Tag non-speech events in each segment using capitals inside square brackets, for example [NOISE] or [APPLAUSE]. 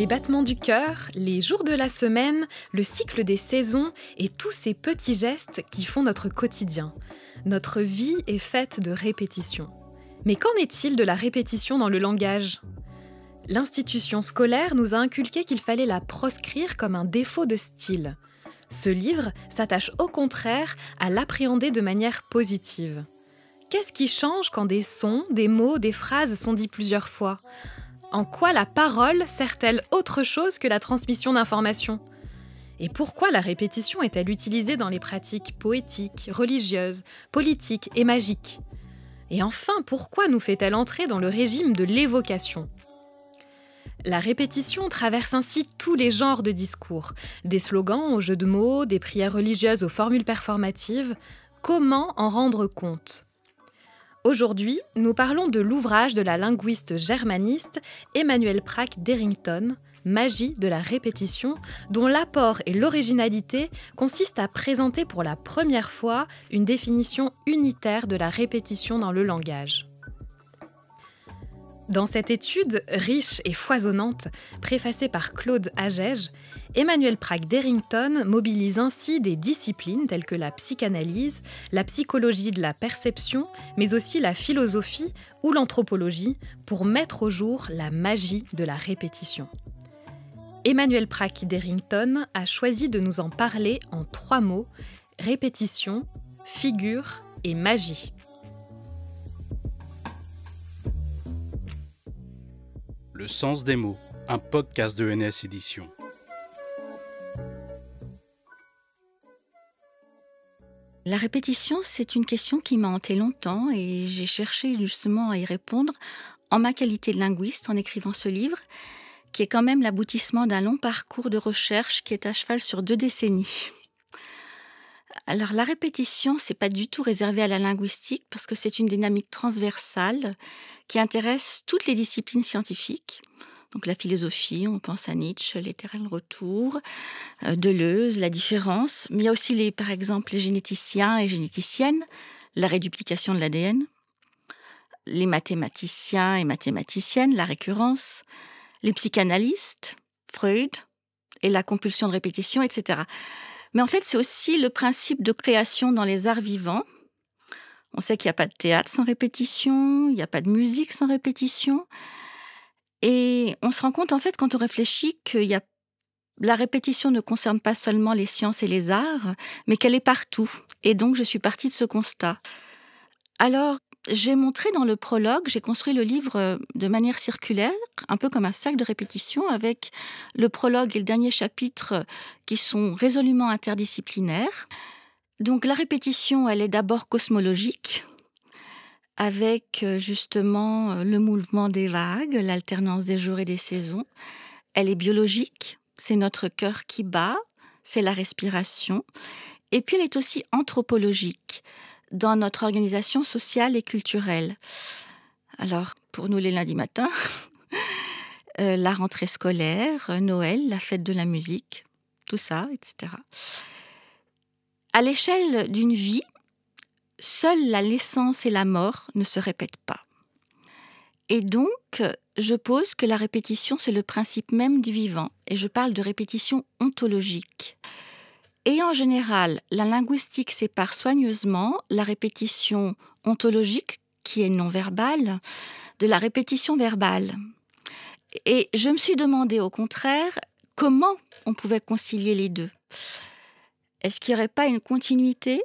Les battements du cœur, les jours de la semaine, le cycle des saisons et tous ces petits gestes qui font notre quotidien. Notre vie est faite de répétitions. Mais qu'en est-il de la répétition dans le langage? L'institution scolaire nous a inculqué qu'il fallait la proscrire comme un défaut de style. Ce livre s'attache au contraire à l'appréhender de manière positive. Qu'est-ce qui change quand des sons, des mots, des phrases sont dits plusieurs fois? En quoi la parole sert-elle autre chose que la transmission d'informations? Et pourquoi la répétition est-elle utilisée dans les pratiques poétiques, religieuses, politiques et magiques? Et enfin, pourquoi nous fait-elle entrer dans le régime de l'évocation? La répétition traverse ainsi tous les genres de discours, des slogans aux jeux de mots, des prières religieuses aux formules performatives. Comment en rendre compte? Aujourd'hui, nous parlons de l'ouvrage de la linguiste germaniste Emmanuel Prack d'Errington, Magie de la répétition, dont l'apport et l'originalité consistent à présenter pour la première fois une définition unitaire de la répétition dans le langage. Dans cette étude riche et foisonnante, préfacée par Claude Agege, Emmanuel Prague d'Errington mobilise ainsi des disciplines telles que la psychanalyse, la psychologie de la perception, mais aussi la philosophie ou l'anthropologie pour mettre au jour la magie de la répétition. Emmanuel Prague d'Errington a choisi de nous en parler en trois mots répétition, figure et magie. Le sens des mots, un podcast de NS Édition. La répétition, c'est une question qui m'a hanté longtemps et j'ai cherché justement à y répondre en ma qualité de linguiste en écrivant ce livre, qui est quand même l'aboutissement d'un long parcours de recherche qui est à cheval sur deux décennies. Alors la répétition, c'est pas du tout réservé à la linguistique parce que c'est une dynamique transversale qui intéresse toutes les disciplines scientifiques. Donc la philosophie, on pense à Nietzsche, l'éternel retour, euh, Deleuze, la différence, mais il y a aussi les, par exemple les généticiens et généticiennes, la réduplication de l'ADN, les mathématiciens et mathématiciennes, la récurrence, les psychanalystes, Freud, et la compulsion de répétition, etc. Mais en fait, c'est aussi le principe de création dans les arts vivants, on sait qu'il n'y a pas de théâtre sans répétition, il n'y a pas de musique sans répétition. Et on se rend compte, en fait, quand on réfléchit, que la répétition ne concerne pas seulement les sciences et les arts, mais qu'elle est partout. Et donc, je suis partie de ce constat. Alors, j'ai montré dans le prologue, j'ai construit le livre euh, de manière circulaire, un peu comme un sac de répétition, avec le prologue et le dernier chapitre qui sont résolument interdisciplinaires. Donc la répétition, elle est d'abord cosmologique, avec euh, justement euh, le mouvement des vagues, l'alternance des jours et des saisons. Elle est biologique, c'est notre cœur qui bat, c'est la respiration. Et puis elle est aussi anthropologique, dans notre organisation sociale et culturelle. Alors, pour nous les lundis matins, [LAUGHS] euh, la rentrée scolaire, Noël, la fête de la musique, tout ça, etc. À l'échelle d'une vie, seule la naissance et la mort ne se répètent pas. Et donc, je pose que la répétition, c'est le principe même du vivant, et je parle de répétition ontologique. Et en général, la linguistique sépare soigneusement la répétition ontologique, qui est non verbale, de la répétition verbale. Et je me suis demandé au contraire comment on pouvait concilier les deux. Est-ce qu'il n'y aurait pas une continuité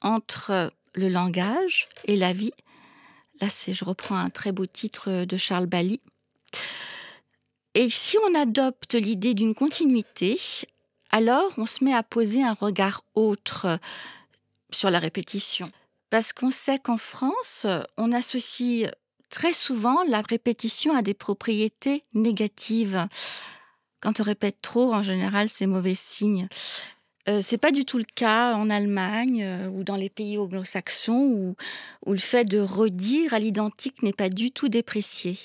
entre le langage et la vie Là, c'est, je reprends un très beau titre de Charles Bally. Et si on adopte l'idée d'une continuité, alors on se met à poser un regard autre sur la répétition. Parce qu'on sait qu'en France, on associe très souvent la répétition à des propriétés négatives. Quand on répète trop, en général, c'est mauvais signe. Euh, c'est pas du tout le cas en Allemagne euh, ou dans les pays anglo-saxons où, le fait de redire à l'identique n'est pas du tout déprécié.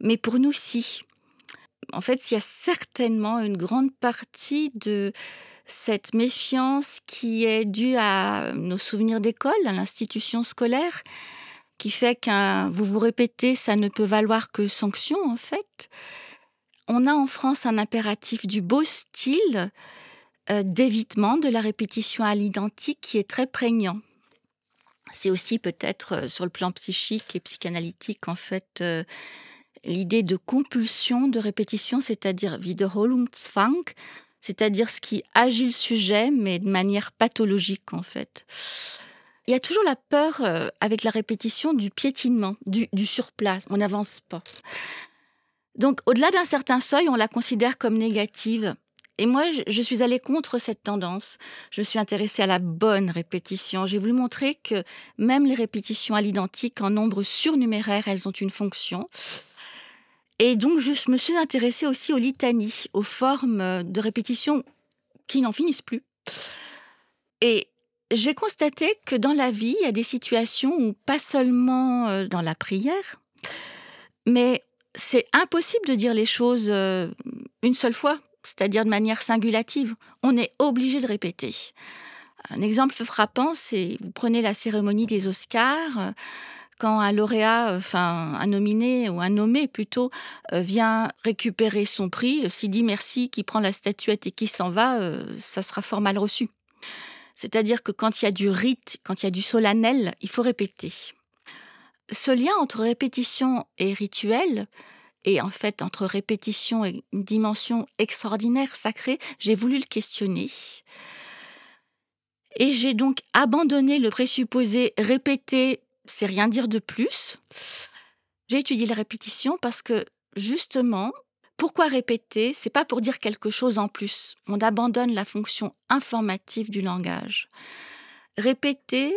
Mais pour nous, si. En fait, il y a certainement une grande partie de cette méfiance qui est due à nos souvenirs d'école, à l'institution scolaire, qui fait qu'un vous vous répétez, ça ne peut valoir que sanction en fait. on a en France un impératif du beau style d'évitement de la répétition à l'identique qui est très prégnant. C'est aussi peut-être euh, sur le plan psychique et psychanalytique, en fait, euh, l'idée de compulsion de répétition, c'est-à-dire Wiederholungszwang, c'est-à-dire ce qui agit le sujet, mais de manière pathologique, en fait. Il y a toujours la peur avec la répétition du piétinement, du surplace. On n'avance pas. Donc, au-delà d'un certain seuil, on la considère comme négative. Et moi, je suis allée contre cette tendance. Je suis intéressée à la bonne répétition. J'ai voulu montrer que même les répétitions à l'identique en nombre surnuméraire, elles ont une fonction. Et donc, je me suis intéressée aussi aux litanies, aux formes de répétition qui n'en finissent plus. Et j'ai constaté que dans la vie, il y a des situations où, pas seulement euh, dans la prière, mais c'est impossible de dire les choses euh, une seule fois c'est-à-dire de manière singulative. On est obligé de répéter. Un exemple frappant, c'est vous prenez la cérémonie des Oscars. Euh, quand un lauréat, enfin un nominé ou un nommé plutôt, euh, vient récupérer son prix, euh, s'il dit merci, qui prend la statuette et qui s'en va, ça sera fort mal reçu. C'est-à-dire que quand il y a du rite, quand il y a du solennel, il faut répéter. Ce lien entre répétition et rituel, et en fait, entre répétition et une dimension extraordinaire, sacrée, j'ai voulu le questionner. Et j'ai donc abandonné le présupposé répéter, c'est rien dire de plus. J'ai étudié la répétition parce que justement, pourquoi répéter C'est pas pour dire quelque chose en plus. On abandonne la fonction informative du langage. Répéter,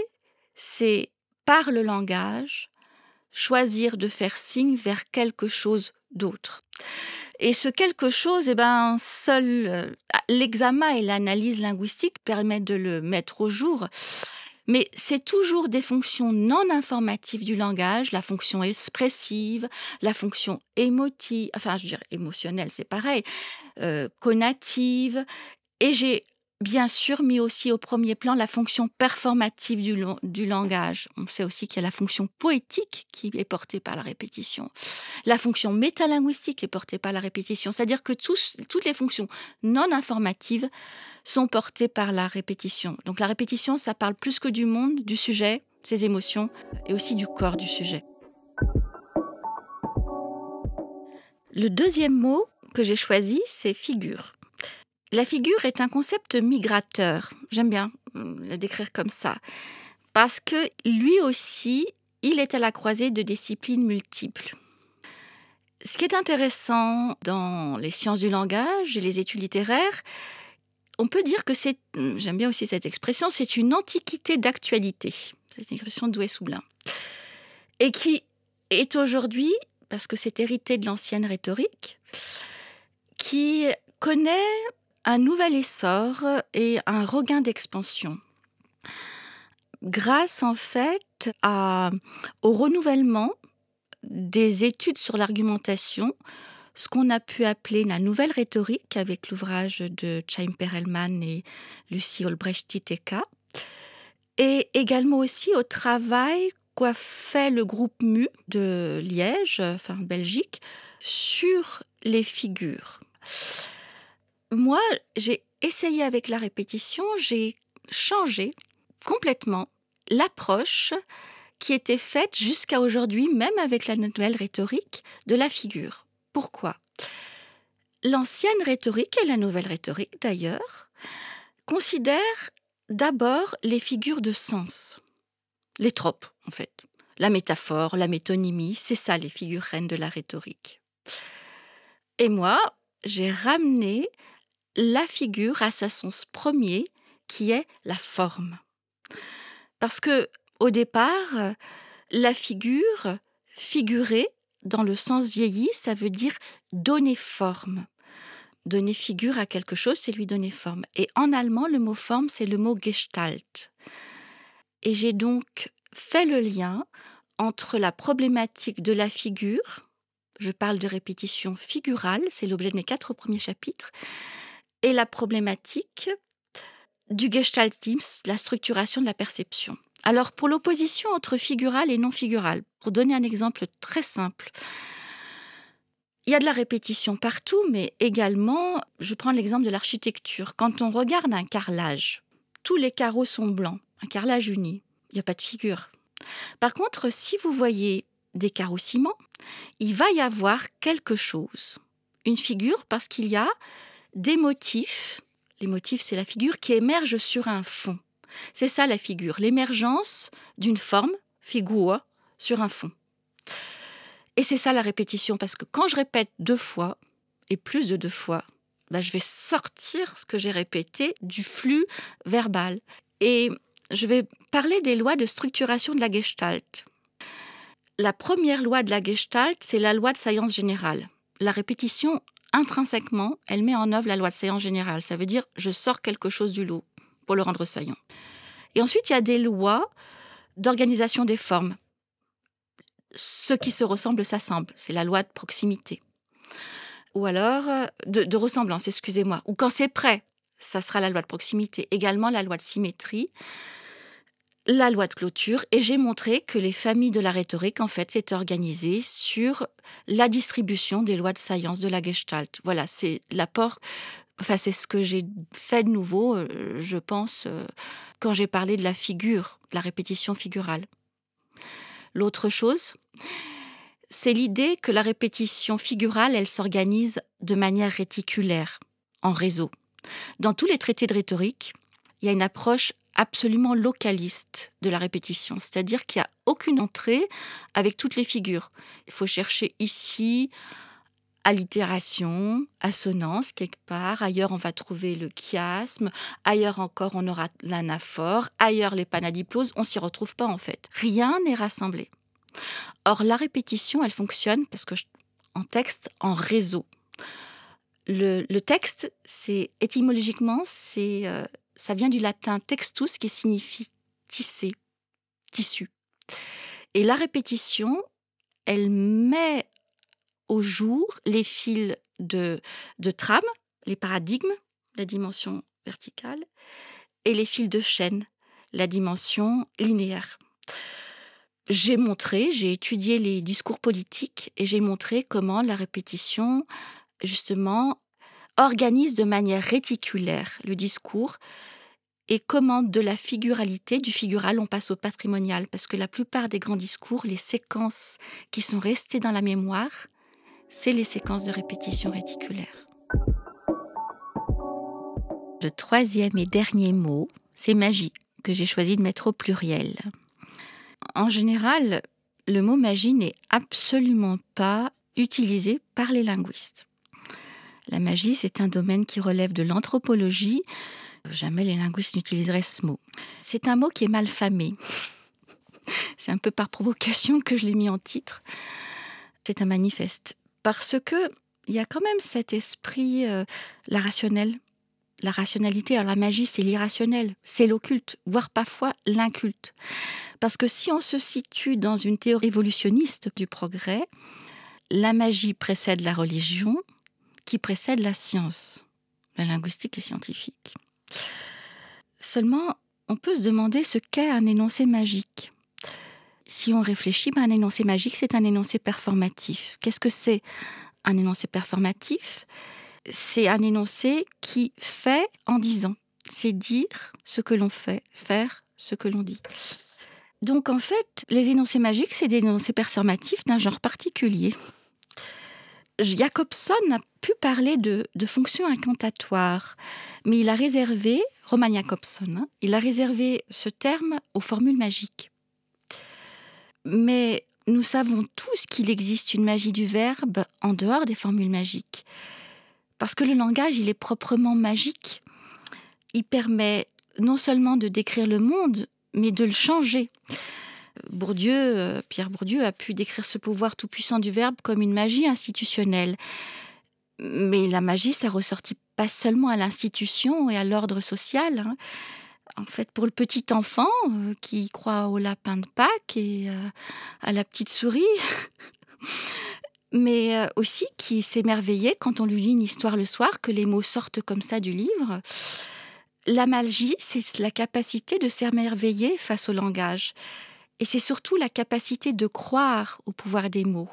c'est par le langage choisir de faire signe vers quelque chose d'autres. Et ce quelque chose, eh ben, seul euh, l'examen et l'analyse linguistique permettent de le mettre au jour. Mais c'est toujours des fonctions non informatives du langage, la fonction expressive, la fonction émotive, enfin je veux dire émotionnelle, c'est pareil, euh, conative. Et j'ai bien sûr mis aussi au premier plan la fonction performative du, langage. On sait aussi qu'il y a la fonction poétique qui est portée par la répétition. La fonction métalinguistique est portée par la répétition. C'est-à-dire que toutes les fonctions non informatives sont portées par la répétition. Donc la répétition, ça parle plus que du monde, du sujet, ses émotions et aussi du corps du sujet. Le deuxième mot que j'ai choisi, c'est figure. La figure est un concept migrateur. J'aime bien euh, le décrire comme ça. Parce que lui aussi, il est à la croisée de disciplines multiples. Ce qui est intéressant dans les sciences du langage et les études littéraires, on peut dire que c'est, j'aime bien aussi cette expression, c'est une antiquité d'actualité. C'est une expression de Douai-Soublin. Et qui est aujourd'hui, parce que c'est hérité de l'ancienne rhétorique, qui connaît un nouvel essor et un regain d'expansion. Grâce en fait au renouvellement des études sur l'argumentation, ce qu'on a pu appeler la nouvelle rhétorique avec l'ouvrage de Chaim Perelman et Lucie Olbrecht-Titeka, et également aussi au travail qu'a fait le groupe MU de Liège, enfin Belgique, sur les figures moi, j'ai essayé avec la répétition, j'ai changé complètement l'approche qui était faite jusqu'à aujourd'hui, même avec la nouvelle rhétorique, de la figure. Pourquoi? L'ancienne rhétorique et la nouvelle rhétorique, d'ailleurs, considèrent d'abord les figures de sens, les tropes, en fait. La métaphore, la métonymie, c'est ça les figures reines de la rhétorique. Et moi, j'ai ramené la figure a sa sens premier qui est la forme. Parce que au départ, la figure, figurer dans le sens vieilli, ça veut dire donner forme. Donner figure à quelque chose, c'est lui donner forme. Et en allemand, le mot forme, c'est le mot Gestalt. Et j'ai donc fait le lien entre la problématique de la figure, je parle de répétition figurale, c'est l'objet de mes quatre premiers chapitres, et la problématique du gestaltisme, la structuration de la perception. Alors pour l'opposition entre figural et non figural, pour donner un exemple très simple, il y a de la répétition partout, mais également, je prends l'exemple de l'architecture. Quand on regarde un carrelage, tous les carreaux sont blancs, un carrelage uni, il n'y a pas de figure. Par contre, si vous voyez des carreaux ciment, il va y avoir quelque chose, une figure, parce qu'il y a des motifs. Les motifs, c'est la figure qui émerge sur un fond. C'est ça la figure, l'émergence d'une forme, figure, sur un fond. Et c'est ça la répétition, parce que quand je répète deux fois, et plus de deux fois, bah, je vais sortir ce que j'ai répété du flux verbal. Et je vais parler des lois de structuration de la gestalt. La première loi de la gestalt, c'est la loi de saillance générale. La répétition, intrinsèquement, elle met en œuvre la loi de saillance générale. Ça veut dire je sors quelque chose du lot pour le rendre saillant. Et ensuite, il y a des lois d'organisation des formes ce qui se ressemble s'assemble. C'est la loi de proximité. Ou alors, euh, de, ressemblance, excusez-moi. Ou quand c'est prêt, ça sera la loi de proximité. Également la loi de symétrie, la loi de clôture. Et j'ai montré que les familles de la rhétorique, en fait, s'étaient organisées sur la distribution des lois de science de la Gestalt. Voilà, c'est l'apport. Enfin, c'est ce que j'ai fait de nouveau, euh, je pense, euh, quand j'ai parlé de la figure, de la répétition figurale. L'autre chose, c'est l'idée que la répétition figurale, elle s'organise de manière réticulaire, en réseau. Dans tous les traités de rhétorique, il y a une approche absolument localiste de la répétition, c'est-à-dire qu'il n'y a aucune entrée avec toutes les figures. Il faut chercher ici allitération, assonance quelque part, ailleurs on va trouver le chiasme, ailleurs encore on aura l'anaphore, ailleurs les panadiploses, on s'y retrouve pas en fait. Rien n'est rassemblé. Or la répétition, elle fonctionne parce que en texte, en réseau. Le, texte, c'est étymologiquement, c'est euh, ça vient du latin textus qui signifie tisser, tissu. Et la répétition, elle met au jour les fils de, de trame, les paradigmes, la dimension verticale, et les fils de chaîne, la dimension linéaire. J'ai montré, j'ai étudié les discours politiques et j'ai montré comment la répétition, justement, organise de manière réticulaire le discours et comment de la figuralité, du figural, on passe au patrimonial. Parce que la plupart des grands discours, les séquences qui sont restées dans la mémoire, c'est les séquences de répétition réticulaire. Le troisième et dernier mot, c'est magie, que j'ai choisi de mettre au pluriel. En général, le mot magie n'est absolument pas utilisé par les linguistes. La magie, c'est un domaine qui relève de l'anthropologie. Jamais les linguistes n'utiliseraient ce mot. C'est un mot qui est mal famé. [LAUGHS] C'est un peu par provocation que je l'ai mis en titre. C'est un manifeste parce que il y a quand même cet esprit, euh, la rationnelle, la rationalité. Alors la magie, c'est l'irrationnel, c'est l'occulte, voire parfois l'inculte. Parce que si on se situe dans une théorie évolutionniste du progrès, la magie précède la religion, qui précède la science, la linguistique et scientifique. Seulement, on peut se demander ce qu'est un énoncé magique si on réfléchit, ben, un énoncé magique, c'est un énoncé performatif. Qu'est-ce que c'est un énoncé performatif? C'est un énoncé qui fait en disant. C'est dire ce que l'on fait, faire ce que l'on dit. Donc en fait, les énoncés magiques, c'est des énoncés performatifs d'un genre particulier. Jacobson a pu parler de, fonctions incantatoires, mais il a réservé, Roman Jacobson, hein, il a réservé ce terme aux formules magiques. Mais nous savons tous qu'il existe une magie du verbe en dehors des formules magiques. Parce que le langage, il est proprement magique. Il permet non seulement de décrire le monde, mais de le changer. Bourdieu, euh, Pierre Bourdieu a pu décrire ce pouvoir tout-puissant du verbe comme une magie institutionnelle. Mais la magie, ça ressortit pas seulement à l'institution et à l'ordre social. Hein en fait, pour le petit enfant euh, qui croit au lapin de Pâques et euh, à la petite souris, [LAUGHS] mais aussi qui s'émerveillait quand on lui lit une histoire le soir, que les mots sortent comme ça du livre. La magie, c'est la capacité de s'émerveiller face au langage. Et c'est surtout la capacité de croire au pouvoir des mots.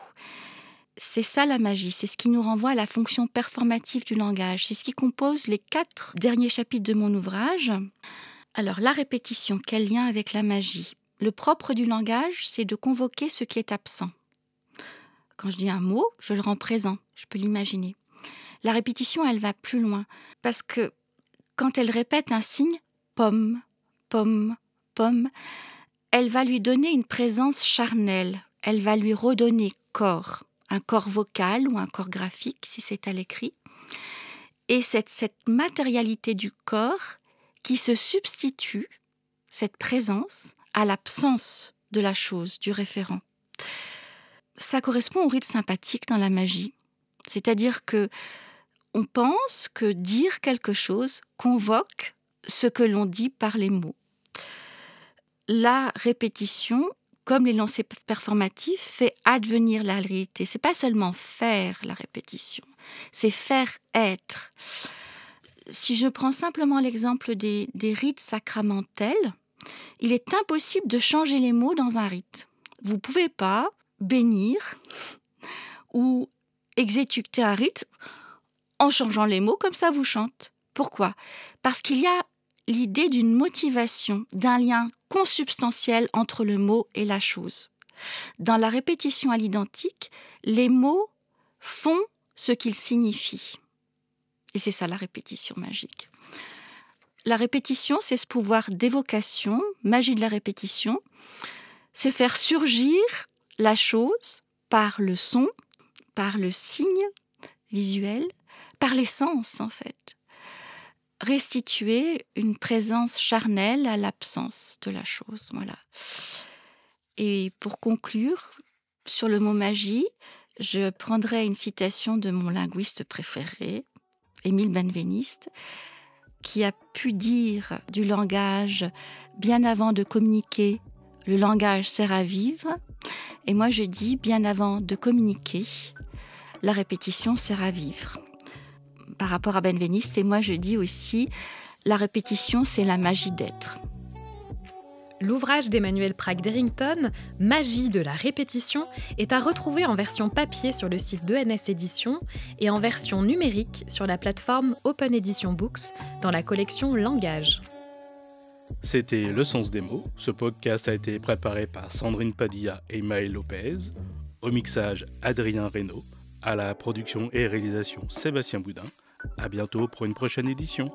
c'est ça la magie, c'est ce qui nous renvoie à la fonction performative du langage. C'est ce qui compose les quatre derniers chapitres de mon ouvrage. Alors, la répétition, quel lien avec la magie? Le propre du langage, c'est de convoquer ce qui est absent. Quand je dis un mot, je le rends présent, je peux l'imaginer. La répétition, elle va plus loin, parce que quand elle répète un signe, pomme, pomme, pomme, elle va lui donner une présence charnelle, elle va lui redonner corps un corps vocal ou un corps graphique si c'est à l'écrit. Et cette, cette matérialité du corps qui se substitue, cette présence, à l'absence de la chose, du référent. Ça correspond au rite sympathique dans la magie. C'est-à-dire que on pense que dire quelque chose convoque ce que l'on dit par les mots. La répétition comme les lancers performatifs, fait advenir la réalité. C'est pas seulement faire la répétition, c'est faire être. Si je prends simplement l'exemple des, des rites sacramentels, il est impossible de changer les mots dans un rite. Vous pouvez pas bénir ou exécuter un rite en changeant les mots comme ça vous chante. Pourquoi? Parce qu'il y a l'idée d'une motivation, d'un lien consubstantiel entre le mot et la chose. Dans la répétition à l'identique, les mots font ce qu'ils signifient. Et c'est ça la répétition magique. La répétition, c'est ce pouvoir d'évocation, magie de la répétition, c'est faire surgir la chose par le son, par le signe visuel, par les sens en fait restituer une présence charnelle à l'absence de la chose. Voilà. Et pour conclure, sur le mot magie, je prendrai une citation de mon linguiste préféré, Émile Benveniste, qui a pu dire du langage bien avant de communiquer, le langage sert à vivre. Et moi je dis bien avant de communiquer, la répétition sert à vivre par rapport à Benveniste. Et moi, je dis aussi, la répétition, c'est la magie d'être. L'ouvrage d'Emmanuel Prague d'Errington, Magie de la répétition, est à retrouver en version papier sur le site d'ENS Éditions et en version numérique sur la plateforme Open Edition Books dans la collection Langage. C'était Le Sens des mots. Ce podcast a été préparé par Sandrine Padilla et Maël Lopez. Au mixage, Adrien Reynaud. À la production et réalisation, Sébastien Boudin. À bientôt pour une prochaine édition.